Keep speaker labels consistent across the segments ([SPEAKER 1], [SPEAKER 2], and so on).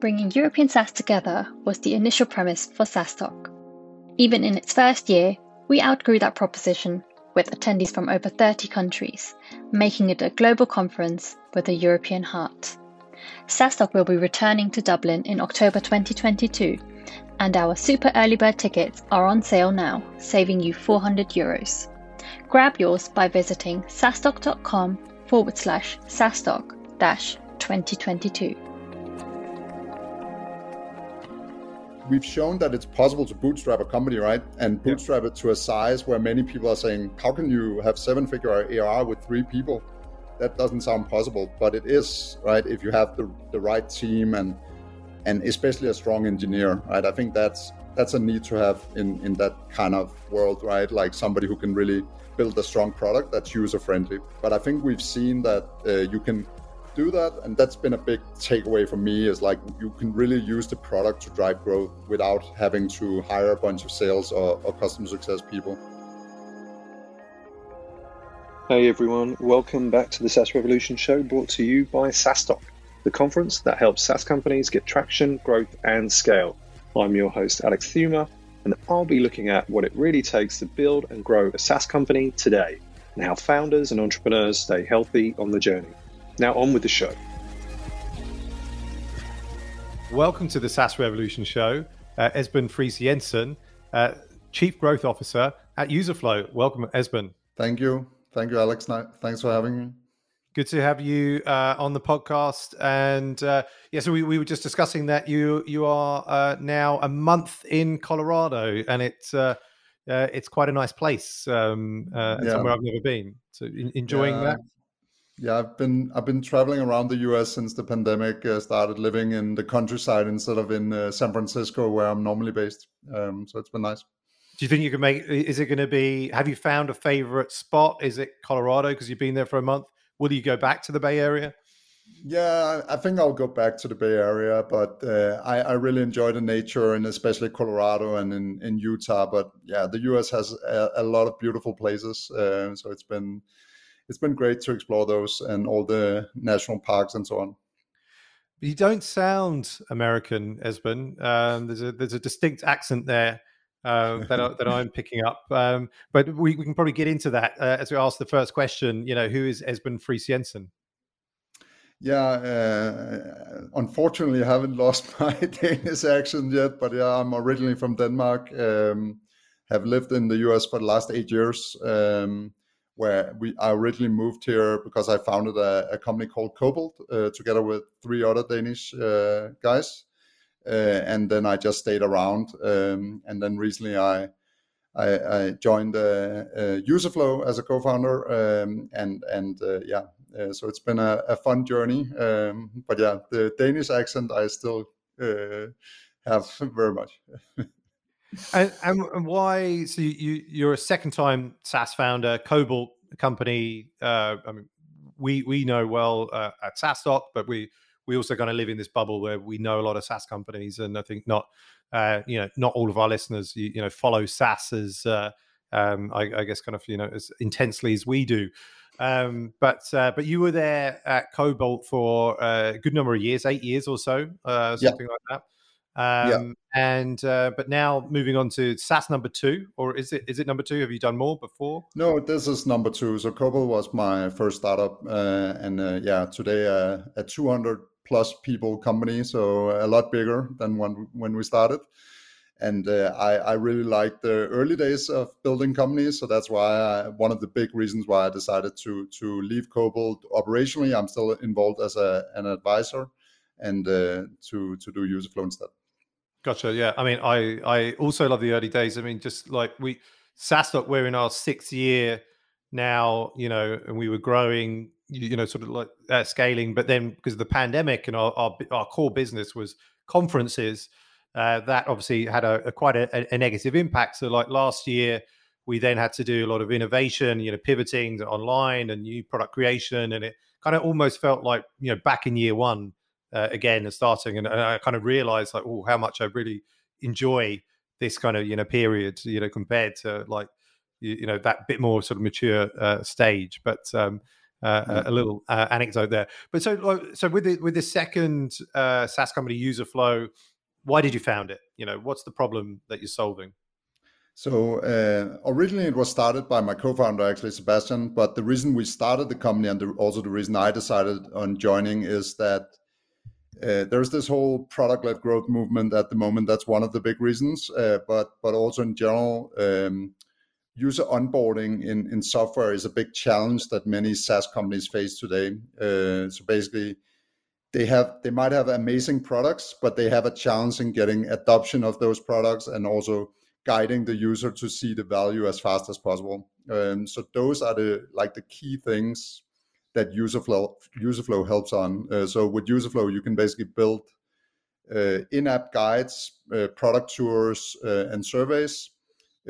[SPEAKER 1] Bringing European SaaS together was the initial premise for SaaStock. Even in its first year, we outgrew that proposition with attendees from over 30 countries, making it a global conference with a European heart. SaaStock will be returning to Dublin in October 2022, and our super early bird tickets are on sale now, saving you 400 euros. Grab yours by visiting saastock.com forward slash dash 2022.
[SPEAKER 2] We've shown that it's possible to bootstrap a company, right? And bootstrap it to a size where many people are saying, how can you have seven figure ARR with three people? That doesn't sound possible, but it is, right? If you have the, the right team and and especially a strong engineer, right? I think that's that's a need to have in in that kind of world, right? Like somebody who can really build a strong product that's user friendly. But I think we've seen that uh, you can do that and that's been a big takeaway for me is like you can really use the product to drive growth without having to hire a bunch of sales or, or customer success people.
[SPEAKER 3] Hey everyone. Welcome back to the SaaS Revolution show brought to you by SaaStock the conference that helps SaaS companies get traction growth and scale. I'm your host alex Theuma and i'll be looking at what it really takes to build and grow a SaaS company today and how founders and entrepreneurs stay healthy on the journey now, on with the show.
[SPEAKER 4] Welcome to the SaaS Revolution show. Uh, Esben Friis Jensen, uh, Chief Growth Officer at Userflow. Welcome, Esben.
[SPEAKER 2] Thank you. Thank you, Alex. Thanks for having me.
[SPEAKER 4] Good to have you uh, on the podcast. And uh, yeah, so we, we were just discussing that you you are uh, now a month in Colorado, and it's uh, uh, it's quite a nice place, um, uh, yeah. somewhere I've never been. So in, enjoying yeah. that.
[SPEAKER 2] Yeah, I've been I've been traveling around the U.S. since the pandemic uh, started, living in the countryside instead of in uh, San Francisco, where I'm normally based. Um, so it's been nice.
[SPEAKER 4] Do you think you can make? Is it going to be? Have you found a favorite spot? Is it Colorado because you've been there for a month? Will you go back to the Bay Area?
[SPEAKER 2] Yeah, I think I'll go back to the Bay Area, but uh, I, I, really enjoy the nature and especially Colorado and in, in Utah. But yeah, the U.S. has a, a lot of beautiful places, uh, so it's been it's been great to explore those and all the national parks and so on.
[SPEAKER 4] You don't sound American, Esben. Um, there's a there's a distinct accent there uh, that I, that I'm picking up. Um, but we, we can probably get into that uh, as we ask the first question. You know, who is Esben Friis Jensen?
[SPEAKER 2] Yeah, uh, unfortunately, I haven't lost my Danish accent yet. But yeah, I'm originally from Denmark. Um, have lived in the US for the last eight years. Um, where we I originally moved here because I founded a, a company called Cobalt uh, together with three other Danish uh, guys, uh, and then I just stayed around. Um, and then recently I I, I joined uh, uh, Userflow as a co-founder, um, and and uh, yeah, so it's been a, a fun journey. Um, but yeah, the Danish accent I still have very much.
[SPEAKER 4] and, and, why? So you you're a second time SaaS founder, Cobalt company. Uh, I mean, we we know well uh, at SaaStock, but we we also kind of live in this bubble where we know a lot of SaaS companies, and I think not uh, you know not all of our listeners you, you know follow SaaS as uh, um, I, I, guess kind of you know as intensely as we do. Um, but uh, but you were there at Cobalt for a good number of years, eight years or so, uh, something yeah. like that. Um, yeah. And uh, but now moving on to SaaS number two, or is it is it number two? Have you done more before?
[SPEAKER 2] No, this is number two. So Cobalt was my first startup, uh, and uh, yeah, today uh, a 200 plus people company, so a lot bigger than when when we started. And uh, I, I really like the early days of building companies, so that's why I, one of the big reasons why I decided to to leave Cobalt operationally. I'm still involved as a, an advisor, and uh, to to do Userflow instead.
[SPEAKER 4] Gotcha. Yeah. I mean, I I also love the early days. I mean, just like we SaaStock, we're in our sixth year now, you know, and we were growing, you know, sort of like uh, scaling. But then because of the pandemic and our our, our core business was conferences, uh, that obviously had a, a quite a, a, negative impact. So like last year, we then had to do a lot of innovation, you know, pivoting online and new product creation, and it kind of almost felt like you know back in year one uh, again and starting, and, and, I kind of realized like, oh, how much I really enjoy this kind of you know period, you know, compared to like you, you know that bit more sort of mature uh, stage. But um, uh, yeah. a, little uh, anecdote there. But so, so with the with the second uh, SaaS company, Userflow, why did you found it? You know, what's the problem that you're solving?
[SPEAKER 2] So uh, originally it was started by my co-founder, actually Sebastian. But the reason we started the company and the, also the reason I decided on joining is that uh, there's this whole product-led growth movement at the moment. That's one of the big reasons. Uh, but but also in general, um, user onboarding in in software is a big challenge that many SaaS companies face today. Uh, so basically they have they might have amazing products but they have a challenge in getting adoption of those products and also guiding the user to see the value as fast as possible um, so those are the like the key things that userflow userflow helps on. Uh, so with userflow you can basically build uh, in-app guides uh, product tours uh, and surveys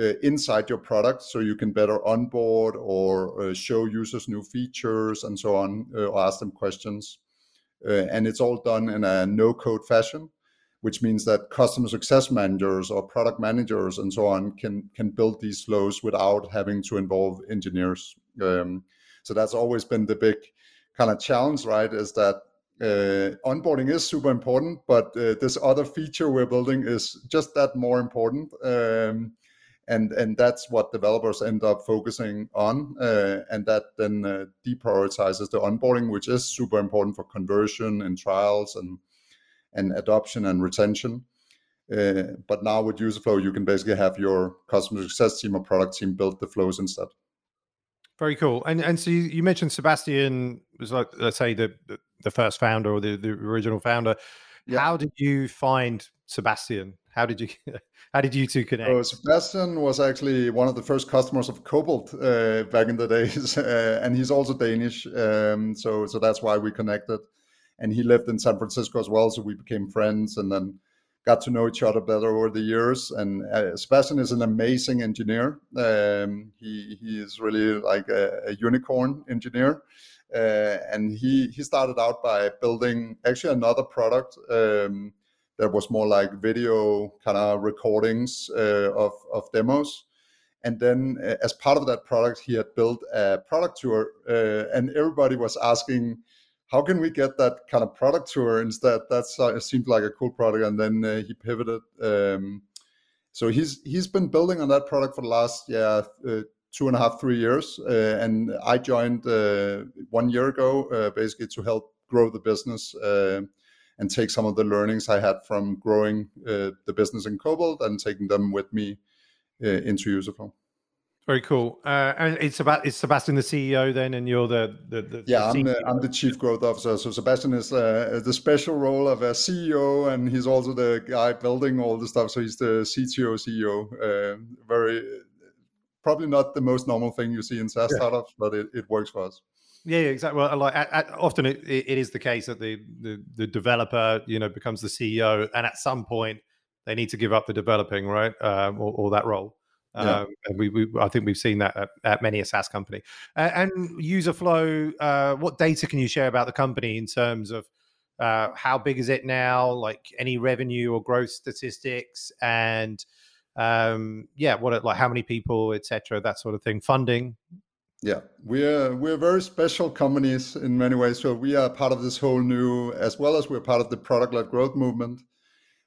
[SPEAKER 2] uh, inside your product so you can better onboard or show users new features and so on or ask them questions. And it's all done in a no code fashion which means that customer success managers or product managers and so on can can build these flows without having to involve engineers. Um, so that's always been the big kind of challenge right is that uh, onboarding is super important but uh, this other feature we're building is just that more important um, and and that's what developers end up focusing on uh, and that then uh, deprioritizes the onboarding which is super important for conversion and trials and and adoption and retention. Uh, but now with userflow you can basically have your customer success team or product team build the flows instead
[SPEAKER 4] very cool and and so you, you mentioned sebastian was like let's say the the, first founder or the, the original founder yeah. how did you find sebastian how did you how did you two connect?
[SPEAKER 2] So Sebastian was actually one of the first customers of Cobalt uh, back in the days, uh, and he's also Danish. Um, so so that's why we connected. And he lived in San Francisco as well, so we became friends, and then got to know each other better over the years. And uh, Sebastian is an amazing engineer. Um, he he is really like a, a unicorn engineer. Uh, and he he started out by building actually another product um, that was more like video kind of recordings uh, of of demos. And then, uh, as part of that product, he had built a product tour, uh, and everybody was asking, "How can we get that kind of product tour instead?" That uh, seemed like a cool product, and then uh, he pivoted. Um, so he's he's been building on that product for the last yeah uh, two and a half three years, and I joined one year ago basically to help grow the business and take some of the learnings I had from growing uh, the business in Cobalt and taking them with me uh, into Userflow.
[SPEAKER 4] Very cool. Uh, and it's about it's Sebastian the CEO then, and you're the the, the
[SPEAKER 2] yeah.
[SPEAKER 4] The
[SPEAKER 2] I'm the I'm the chief growth officer. So Sebastian is uh, the special role of a CEO, and he's also the guy building all the stuff. So he's the CTO CEO. Uh, very probably not the most normal thing you see in SaaS yeah. startups, but it, it works for us.
[SPEAKER 4] Yeah, exactly. Well, like often it, it is the case that the, the the developer, you know, becomes the CEO, and at some point they need to give up the developing, right, um, or, or, that role. Yeah. Um, and we, we, I think we've seen that at, at many a SaaS company. Uh, and Userflow, uh, what data can you share about the company in terms of uh, how big is it now? Like any revenue or growth statistics, and um, yeah, what like how many people, etc., that sort of thing. Funding,
[SPEAKER 2] yeah, we're we're very special companies in many ways. So we are part of this whole new, as well as we're part of the product-led growth movement.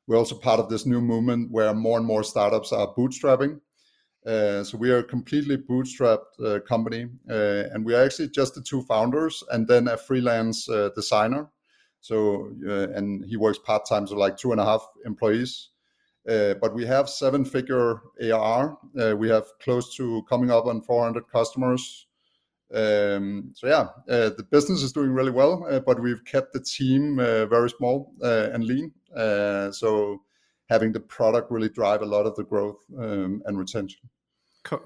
[SPEAKER 2] We're also part of this new movement where more and more startups are bootstrapping. Uh, so we are a completely bootstrapped uh, company, uh, and we are actually just the two founders and then a freelance uh, designer. So uh, and he works part time, so like two and a half employees. But we have seven-figure ARR. Uh, we have close to coming up on 400 customers. Um, so yeah, the business is doing really well, but we've kept the team very small and lean. So having the product really drive a lot of the growth um, and retention.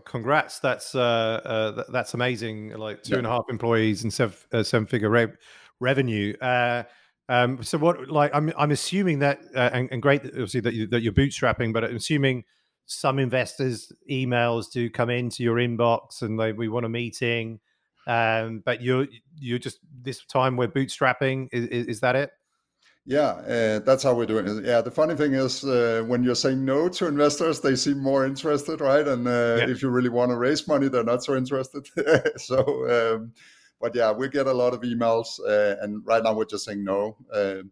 [SPEAKER 4] congrats that's uh, uh, that's amazing like two yeah. and a half employees and seven, uh, seven figure re- revenue um, so what, like, I'm I'm assuming that, uh, and, and, great, obviously that you that you're bootstrapping, but I'm assuming some investors' emails do come into your inbox and they we want a meeting. Um, but you're you're just this time we're bootstrapping. Is, is, is that it?
[SPEAKER 2] Yeah, uh, that's how we're doing it. Yeah, the funny thing is uh, when you're saying no to investors, they seem more interested, right? And uh, yeah. if you really want to raise money, they're not so interested. so. Um, but yeah, we get a lot of emails, uh, and right now we're just saying no. Uh,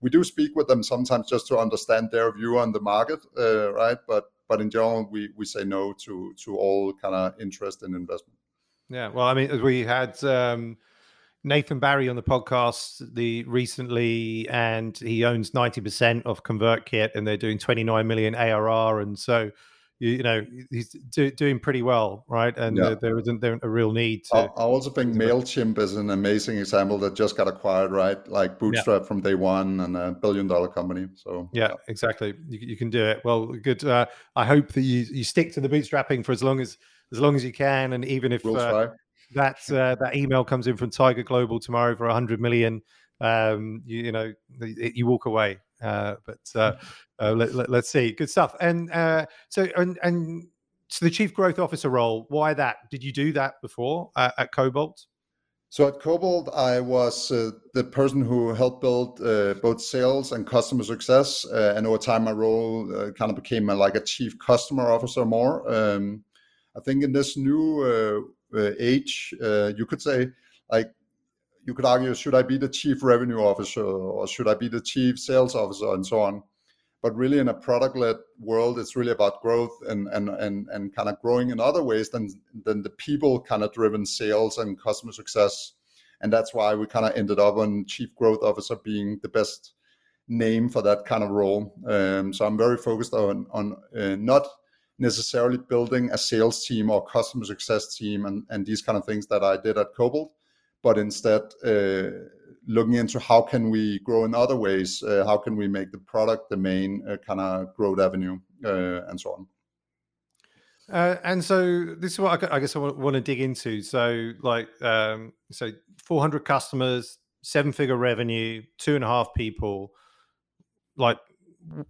[SPEAKER 2] we do speak with them sometimes just to understand their view on the market, uh, right? But but in general, we we say no to to all kind of interest in investment.
[SPEAKER 4] Yeah, well, I mean, we had um, Nathan Barry on the podcast the recently, and he owns ninety percent of ConvertKit, and they're doing twenty nine million ARR, and so you, you know he's do, doing pretty well, right? And yeah. there, isn't there a real need to. I,
[SPEAKER 2] I also think Mailchimp is an amazing example that just got acquired, right? Like bootstrap yeah. from day one and a billion dollar company. So
[SPEAKER 4] yeah, yeah. exactly. You, you, can do it. Well, good. Uh, I hope that you you stick to the bootstrapping for as long as as long as you can, and even if. We'll uh, that uh, that email comes in from Tiger Global tomorrow for 100 million, um, you, you know, you walk away uh, but uh, uh, let, us let, see. Good stuff. And uh, so, and, and so the chief growth officer role. Why that? Did you do that before at Cobalt?
[SPEAKER 2] So at Cobalt, I was uh, the person who helped build uh, both sales and customer success. Uh, and over time, my role kind of became a, like a chief customer officer more. Um, I think in this new age, you could say, like you could argue, should I be the chief revenue officer or should I be the chief sales officer and so on? But really, in a product-led world, it's really about growth and and and and kind of growing in other ways than than the people kind of driven sales and customer success. And that's why we kind of ended up on chief growth officer being the best name for that kind of role. Um, so I'm very focused on on uh, not necessarily building a sales team or customer success team and, and these kind of things that I did at Cobalt, but instead uh, looking into how can we grow in other ways uh, how can we make the product the main uh, kind of growth avenue and so on
[SPEAKER 4] uh, and so this is what I, I guess I want to dig into. So, like, um, so 400 customers, seven-figure revenue, two and a half people. Like,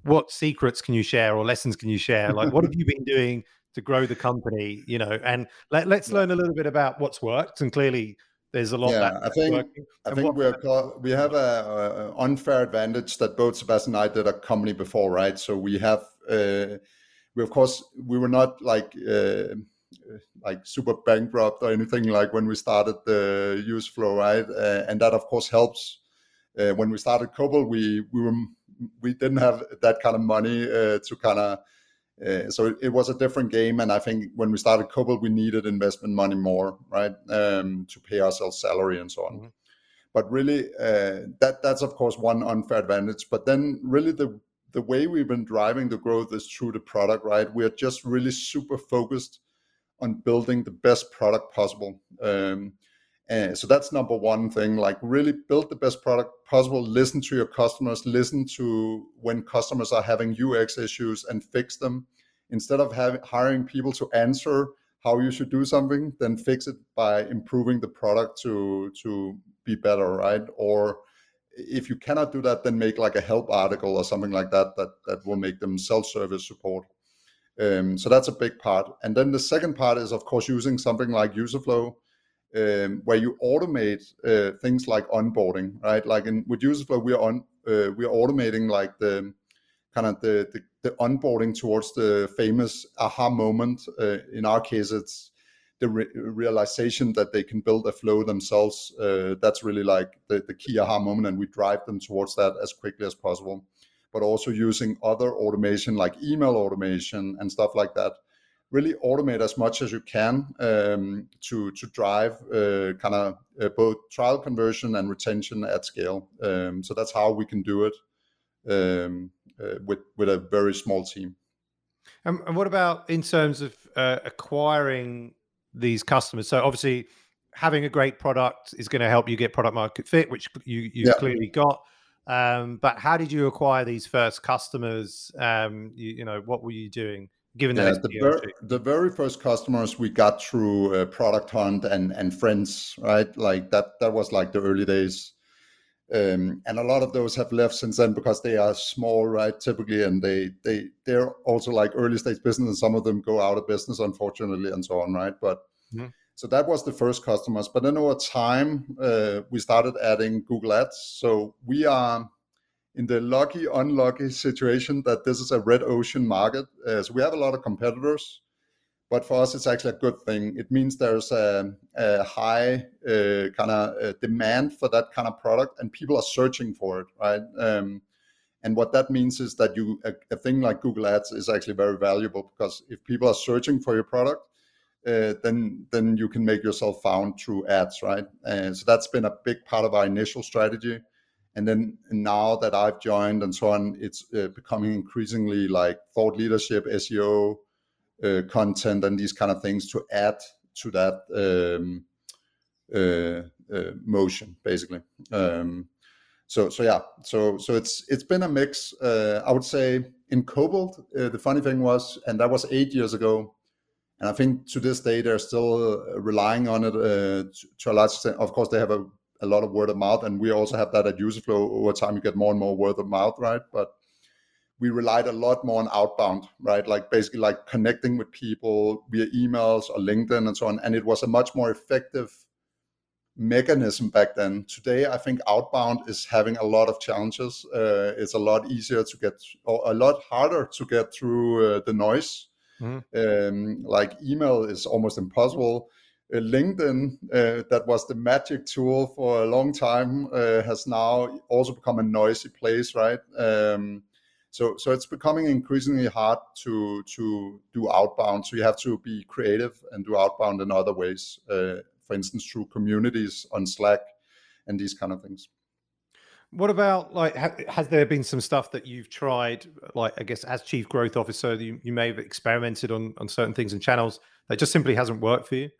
[SPEAKER 4] what secrets can you share or lessons can you share? Like, what have you been doing to grow the company? You know, and let, let's learn a little bit about what's worked. And clearly, there's a lot.
[SPEAKER 2] Yeah, I think I think we're called, we have a, a, unfair advantage that both Sebastian and I did a company before, right? So we have uh, we of course we were not like uh, like super bankrupt or anything like when we started the Userflow, right? Uh, and that of course helps. Uh, when we started Cobalt, we we were we didn't have that kind of money uh, to kind of uh, so it, it, was a different game, and I think when we started Cobalt, we needed investment money more, right, um, to pay ourselves salary and so on. Mm-hmm. But really, uh, that that's of course one unfair advantage. But then, really, the the way we've been driving the growth is through the product, right? We're just really super focused on building the best product possible. Um, and so that's number one thing. Like, really build the best product possible. Listen to your customers. Listen to when customers are having UX issues and fix them instead of having hiring people to answer how you should do something then fix it by improving the product to to be better right or if you cannot do that then make like a help article or something like that that that will make them self-service support um, so that's a big part and then the second part is of course using something like userflow um, where you automate uh, things like onboarding right like in with userflow we are on uh, we are automating like the kind of the, the, the onboarding towards the famous aha moment. Uh, in our case, it's the re- realization that they can build a flow themselves. Uh, that's really like the, the key aha moment, and we drive them towards that as quickly as possible. But also using other automation like email automation and stuff like that. Really automate as much as you can um, to to drive uh, kind of uh, both trial conversion and retention at scale. Um, so that's how we can do it. Um, uh, with with a very small team.
[SPEAKER 4] And, and what about in terms of uh, acquiring these customers? So obviously, having a great product is going to help you get product market fit, which you you yeah. clearly got. Um, but how did you acquire these first customers? Um, you, you, know, what were you doing? Given yeah,
[SPEAKER 2] the, ver- the very first customers we got through uh, Product Hunt and and friends, right? Like that that was like the early days. Um, and a lot of those have left since then because they are small, right? Typically, and they they they're also like early stage business, and some of them go out of business, unfortunately, and so on, right? But mm-hmm. so that was the first customers. But then over time, uh, we started adding Google Ads. So we are in the lucky, unlucky situation that this is a red ocean market. Uh, so we have a lot of competitors, but for us it's actually a good thing. It means there's a, a high uh, kind of uh, demand for that kind of product and people are searching for it right? Um, and what that means is that you a, a, thing like google ads is actually very valuable because if people are searching for your product uh, then then you can make yourself found through ads right? So that's been a big part of our initial strategy and then now that i've joined and so on it's uh, becoming increasingly like thought leadership seo uh, content and these kind of things to add to that um, uh, uh, motion, basically. Um, so so yeah, so so it's it's been a mix. Uh, I would say in Cobalt, uh, the funny thing was, and that was eight years ago, and I think to this day they're still relying on it to, to a large extent. Of course, they have a a lot of word of mouth, and we also have that at Userflow. Over time, you get more and more word of mouth, right? But we relied a lot more on outbound, right? Like basically like connecting with people via emails or LinkedIn and so on. And it was a much more effective mechanism back then. Today, I think outbound is having a lot of challenges. Uh, it's a lot easier to get, or a lot harder to get through uh, the noise. Mm-hmm. Um, like email is almost impossible. Uh, LinkedIn, uh, that was the magic tool for a long time, uh, has now also become a noisy place, right? Um, so so it's becoming increasingly hard to to do outbound. So you have to be creative and do outbound in other ways uh, for instance through communities on slack and these kind of things.
[SPEAKER 4] What about like ha- has there been some stuff that you've tried like i guess as chief growth officer you, you may have experimented on on certain things and channels that just simply hasn't worked for you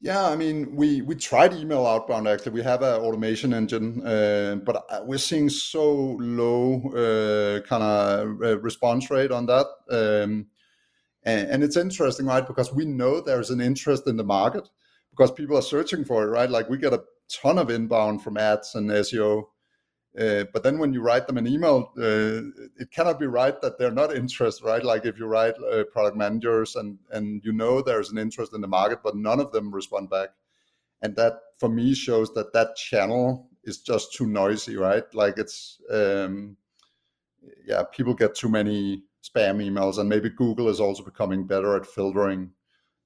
[SPEAKER 2] yeah, I mean, we we tried email outbound actually. We have an automation engine, uh, but uh, we're seeing so low uh, kind of uh, response rate on that. Um, and, and, it's interesting, right? Because we know there's an interest in the market because people are searching for it, right? Like we get a ton of inbound from ads and SEO, uh, but then when you write them an email, uh, it cannot be right that they're not interested, right? Like if you write uh, product managers and and you know there's an interest in the market, but none of them respond back, and that for me shows that that channel is just too noisy, right? Like it's um, yeah, people get too many spam emails, and maybe Google is also becoming better at filtering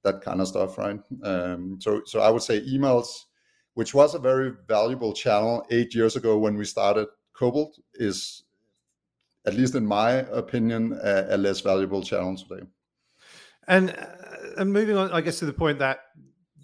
[SPEAKER 2] that kind of stuff, right? Um, so so I would say emails which was a very valuable channel eight years ago when we started Cobalt, is, at least in my opinion, a, a less valuable channel today.
[SPEAKER 4] And uh, and moving on, I guess to the point that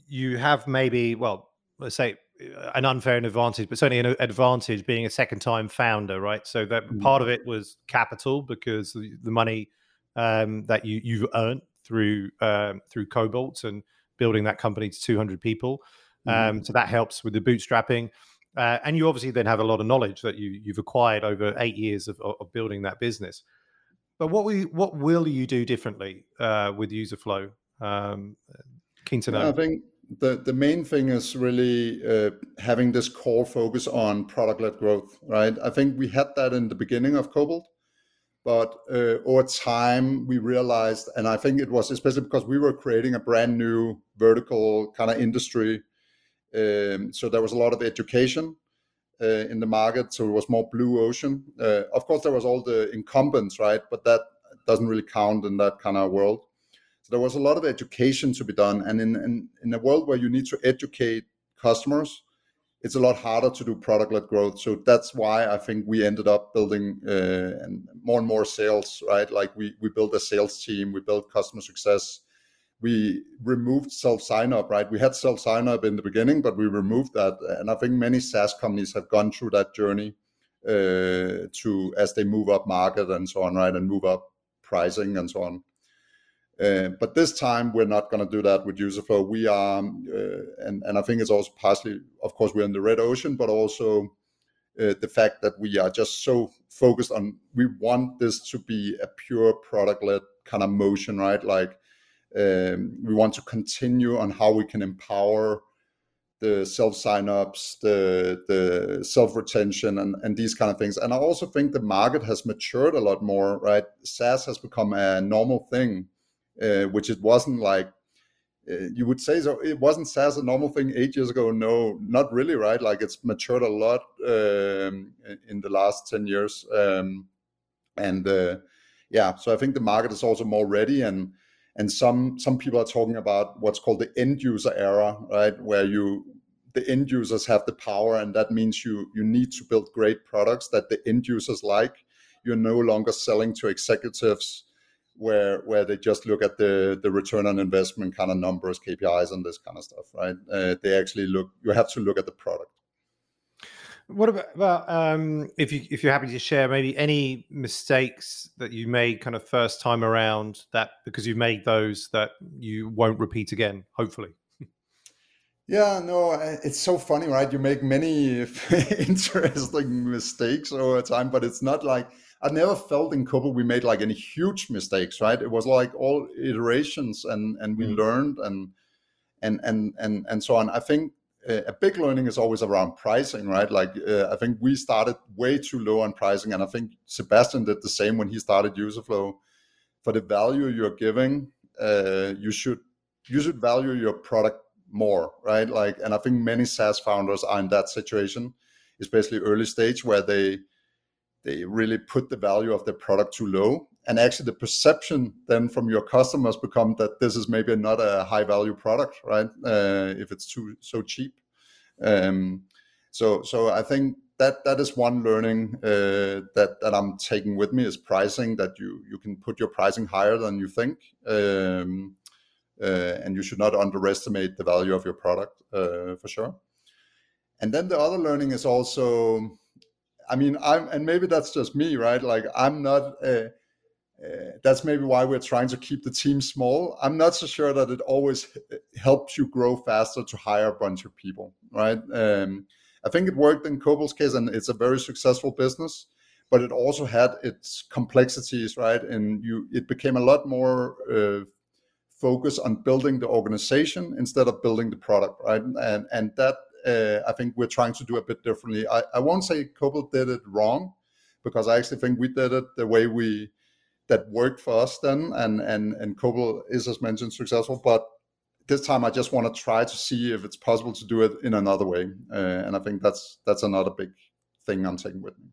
[SPEAKER 4] you have maybe, well, let's say uh, an unfair advantage, but certainly an advantage being a second time founder, right? So that mm-hmm. part of it was capital because the, the money um, that you you've earned through um, through Cobalt and building that company to 200 people. Mm-hmm. Um, so that helps with the bootstrapping. Uh, and you obviously then have a lot of knowledge that you, you've acquired over eight years of, of building that business. But what we what will you do differently uh, with Userflow? Um, keen to know.
[SPEAKER 2] I think the the main thing is really uh, having this core focus on product led growth, right? I think we had that in the beginning of Cobalt, but uh, over time we realized, and I think it was especially because we were creating a brand new vertical kind of industry um, so there was a lot of education uh, in the market. So it was more blue ocean. Uh, of course, there was all the incumbents, right? But that doesn't really count in that kind of world. So there was a lot of education to be done. And in, in, in a world where you need to educate customers, it's a lot harder to do product led growth. So that's why I think we ended up building uh, and more and more sales, right? Like we, we built a sales team, we built customer success we removed self sign up, right? We had self sign up in the beginning, but we removed that. And I think many SaaS companies have gone through that journey uh, to as they move up market and so on, right? And move up pricing and so on. Uh, but this time we're not going to do that with Userflow. We are, uh, and and I think it's also partially, of course, we're in the red ocean, but also uh, the fact that we are just so focused on. We want this to be a pure product led kind of motion, right? Like um, we want to continue on how we can empower the self sign-ups, the the self retention, and and these kind of things. And I also think the market has matured a lot more. Right, SaaS has become a normal thing, uh, which it wasn't like uh, you would say so it wasn't SaaS a normal thing eight years ago. No, not really, right? Like it's matured a lot um, in the last ten years, um, and uh, yeah. So I think the market is also more ready, and and some some people are talking about what's called the end user era, right, where you the end users have the power, and that means you you need to build great products that the end users like. You're no longer selling to executives where where they just look at the the return on investment kind of numbers, KPIs, and this kind of stuff, right? Uh, they actually look. You have to look at the product.
[SPEAKER 4] What about, about um, if you if you're happy to share maybe any mistakes that you made kind of first time around that because you made those that you won't repeat again, hopefully.
[SPEAKER 2] Yeah, no, it's so funny, right? You make many interesting mistakes over time, but it's not like I never felt in Cobalt we made like any huge mistakes, right? It was like all iterations and and we mm. learned and and and and and so on. I think a big learning is always around pricing, right? Like uh, I think we started way too low on pricing, and I think Sebastian did the same when he started Userflow. For the value you're giving, uh, you should you should value your product more, right? Like, and I think many SaaS founders are in that situation, especially early stage where they they really put the value of their product too low and actually the perception then from your customers become that this is maybe not a high value product right uh, if it's too so cheap um, so so i think that that is one learning uh, that that i'm taking with me is pricing that you you can put your pricing higher than you think um, uh, and you should not underestimate the value of your product uh, for sure and then the other learning is also I mean, I'm, and maybe that's just me, right? Like, I'm not. Uh, uh, that's maybe why we're trying to keep the team small. I'm not so sure that it always helps you grow faster to hire a bunch of people, right? Um, I think it worked in Cobalt's case, and it's a very successful business. But it also had its complexities, right? And you, it became a lot more uh, focus on building the organization instead of building the product, right? And and that uh, I think we're trying to do a bit differently. I, I won't say Cobalt did it wrong, because I actually think we did it the way we that worked for us then, and and and Cobalt is as mentioned successful. But this time, I just want to try to see if it's possible to do it in another way, uh, and I think that's that's another big thing I'm taking with me.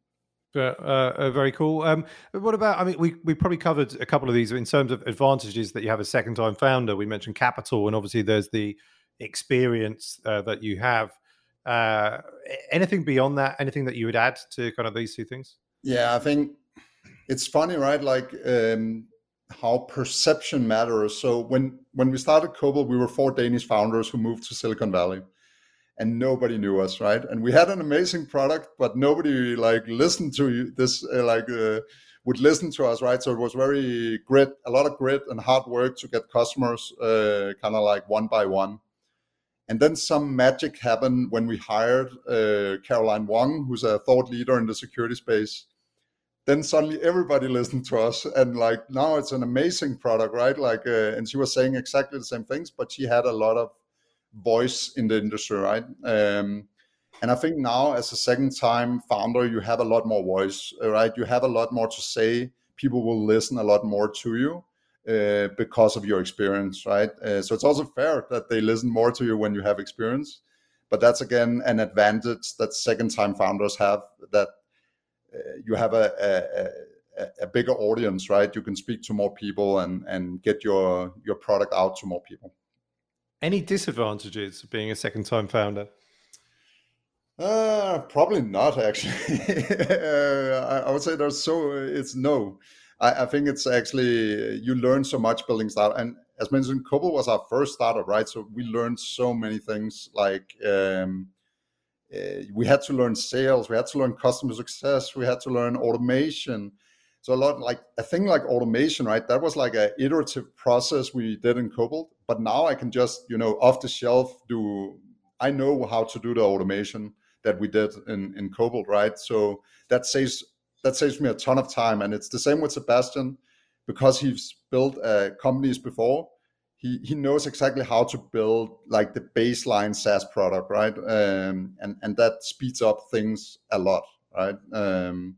[SPEAKER 4] Uh, uh, very cool. Um, what about? I mean, we we probably covered a couple of these in terms of advantages that you have a second time founder. We mentioned capital, and obviously there's the experience uh, that you have. Uh, anything beyond that? Anything that you would add to kind of these two things?
[SPEAKER 2] Yeah, I think it's funny, right? Like um, how perception matters. So when when we started Cobalt, we were four Danish founders who moved to Silicon Valley, and nobody knew us, right? And we had an amazing product, but nobody like listened to this, uh, like. Uh, would listen to us, right? So it was very grit, a lot of grit and hard work to get customers, uh, kind of like one by one. And then some magic happened when we hired uh, Caroline Wong, who's a thought leader in the security space. Then suddenly everybody listened to us, and like now it's an amazing product, right? Like, uh, and she was saying exactly the same things, but she had a lot of voice in the industry, right? Um, and I think now, as a second time founder, you have a lot more voice, right? You have a lot more to say. People will listen a lot more to you uh, because of your experience, right? Uh, so it's also fair that they listen more to you when you have experience. But that's again an advantage that second time founders have that uh, you have a, a, a, bigger audience, right? You can speak to more people and, and get your, your product out to more people.
[SPEAKER 4] Any disadvantages of being a second time founder?
[SPEAKER 2] Uh, probably not actually. uh, I, I, would say there's so it's no. I, I, think it's actually you learn so much building startup, and as mentioned, Cobalt was our first startup, right? So we learned so many things. Like um, we had to learn sales, we had to learn customer success, we had to learn automation. So a lot like a thing like automation, right? That was like a iterative process we did in Cobalt. But now I can just you know off the shelf do. I know how to do the automation that we did in in Cobalt, right? So that saves that saves me a ton of time. And it's the same with Sebastian because he's built uh, companies before. He, he knows exactly how to build like the baseline SaaS product, right? Um, and and that speeds up things a lot, right? Um,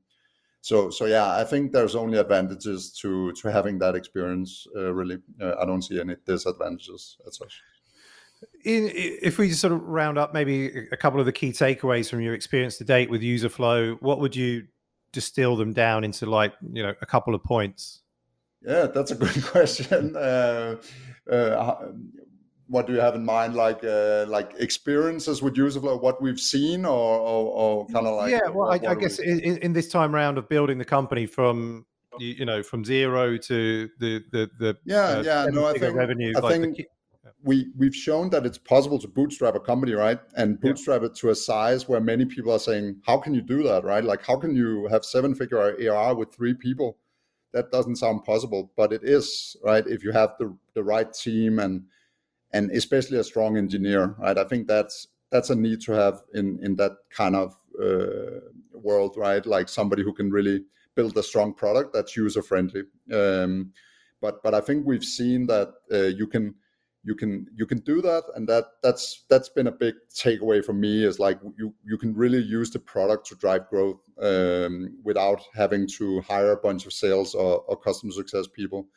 [SPEAKER 2] so so yeah, I think there's only advantages to to having that experience. Uh, really, uh, I don't see any disadvantages as such.
[SPEAKER 4] In, if we just sort of round up maybe a couple of the key takeaways from your experience to date with Userflow, what would you distill them down into like you know a couple of points
[SPEAKER 2] Yeah, that's a good question. Uh, uh, what do you have in mind? Like uh, like experiences with Userflow what we've seen or or, or kind of like
[SPEAKER 4] yeah well i, I guess in, in, this time round of building the company from you, you know from zero to the the the
[SPEAKER 2] yeah uh, yeah no i think revenue i like think the, we we've shown that it's possible to bootstrap a company right? And bootstrap yeah. it to a size where many people are saying how can you do that right? Like how can you have seven figure ARR with three people that doesn't sound possible but it is right if you have the the right team and and especially a strong engineer, right? I think that's that's a need to have in in that kind of uh, world, right? Like somebody who can really build a strong product that's user friendly. Um, but but I think we've seen that uh, you can you can you can do that, and that that's that's been a big takeaway for me. Is like you you can really use the product to drive growth um, without having to hire a bunch of sales or, or customer success people,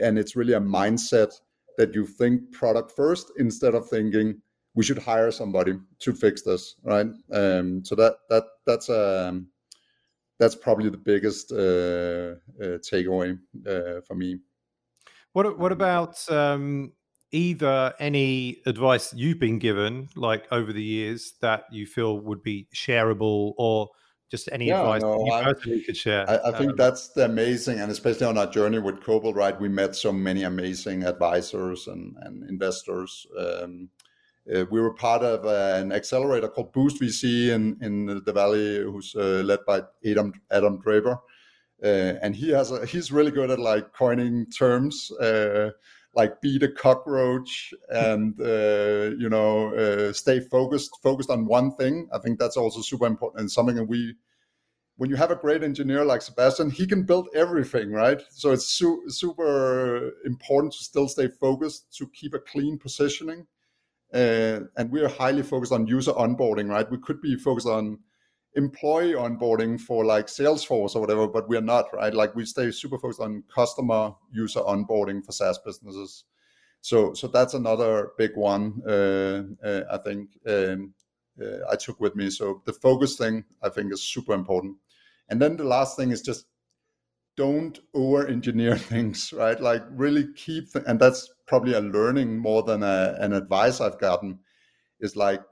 [SPEAKER 2] and it's really a mindset that you think product first instead of thinking we should hire somebody to fix this, right? Um, so that that that's um, that's probably the biggest uh, uh, takeaway uh, for me.
[SPEAKER 4] What what about um, either any advice you've been given, like over the years, that you feel would be shareable, or just any yeah, advice no, you I, could share.
[SPEAKER 2] I, I think um, that's the amazing, and especially on our journey with Cobalt, right? We met so many amazing advisors and, and investors. Um, uh, we were part of uh, an accelerator called Boost VC in, in the Valley, who's uh, led by Adam, Adam Draper. Uh, and he has a, he's really good at like coining terms uh, like beat a cockroach and uh, you know uh, stay focused focused on one thing. I think that's also super important and something that we when you have a great engineer like sebastian he can build everything right? So it's su- super important to still stay focused to keep a clean positioning. Uh, and we are highly focused on user onboarding right? We could be focused on employee onboarding for like Salesforce or whatever, but we're not, right? Like we stay super focused on customer user onboarding for SaaS businesses. So, so that's another big one. Uh, uh, I think um, uh, I took with me. So the focus thing I think is super important. And then the last thing is just don't over engineer things, right? Like really keep, th- and that's probably a learning more than a, an advice I've gotten. Is like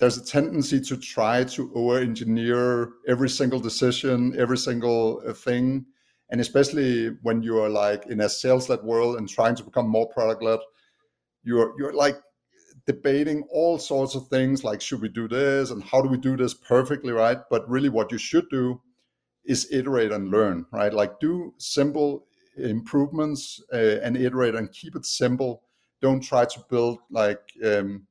[SPEAKER 2] there's a tendency to try to over engineer every single decision, every single uh, thing. And especially when you are like in a sales led world and trying to become more product led, you're, you're like debating all sorts of things like, should we do this? And how do we do this perfectly? Right. But really what you should do is iterate and learn, right? Like do simple improvements uh, and iterate and keep it simple. Don't try to build like, um,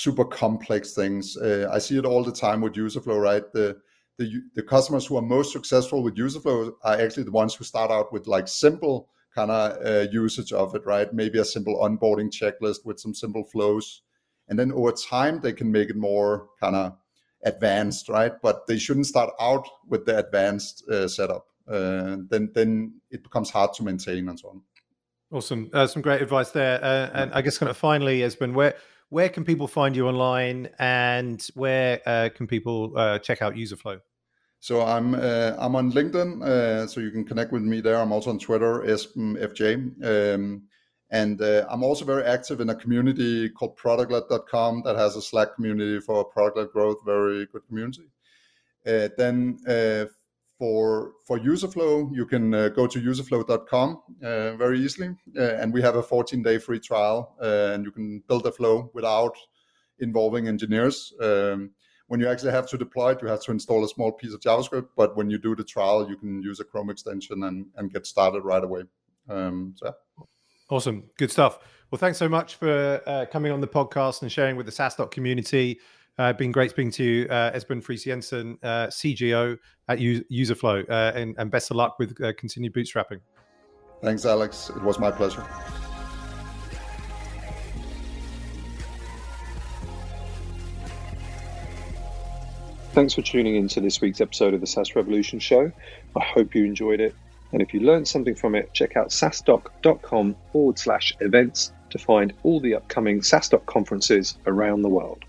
[SPEAKER 2] super complex things. Uh, I see it all the time with Userflow, right? The, the the customers who are most successful with Userflow are actually the ones who start out with like simple kind of uh, usage of it, right? Maybe a simple onboarding checklist with some simple flows, and then over time they can make it more kind of advanced, right? But they shouldn't start out with the advanced uh, setup. Uh, then then it becomes hard to maintain and so on.
[SPEAKER 4] Awesome, uh, some great advice there. Uh, and I guess kind of finally, Esben, where where can people find you online and where uh, can people uh, check out Userflow?
[SPEAKER 2] So I'm uh, I'm on LinkedIn, uh, so you can connect with me there. I'm also on Twitter, EsbenFJ. Um, and uh, I'm also very active in a community called productled.com that has a Slack community for product-led growth, very good community. Uh, then for for Userflow, you can uh, go to userflow.com uh, very easily, uh, and we have a 14 day free trial, uh, and you can build a flow without involving engineers. Um, when you actually have to deploy it, you have to install a small piece of JavaScript. But when you do the trial, you can use a Chrome extension and and get started right away. Um, so.
[SPEAKER 4] Awesome, good stuff. Well, thanks so much for uh, coming on the podcast and sharing with the SaaStock community. Uh, been great speaking to you, uh, Esben Friis Jensen, uh, CGO at U- Userflow, uh, and, and, best of luck with uh, continued bootstrapping.
[SPEAKER 2] Thanks, Alex. It was my pleasure.
[SPEAKER 3] Thanks for tuning in to this week's episode of the SaaS Revolution Show. I hope you enjoyed it. And if you learned something from it, check out saastock.com forward slash events to find all the upcoming SaaStock conferences around the world.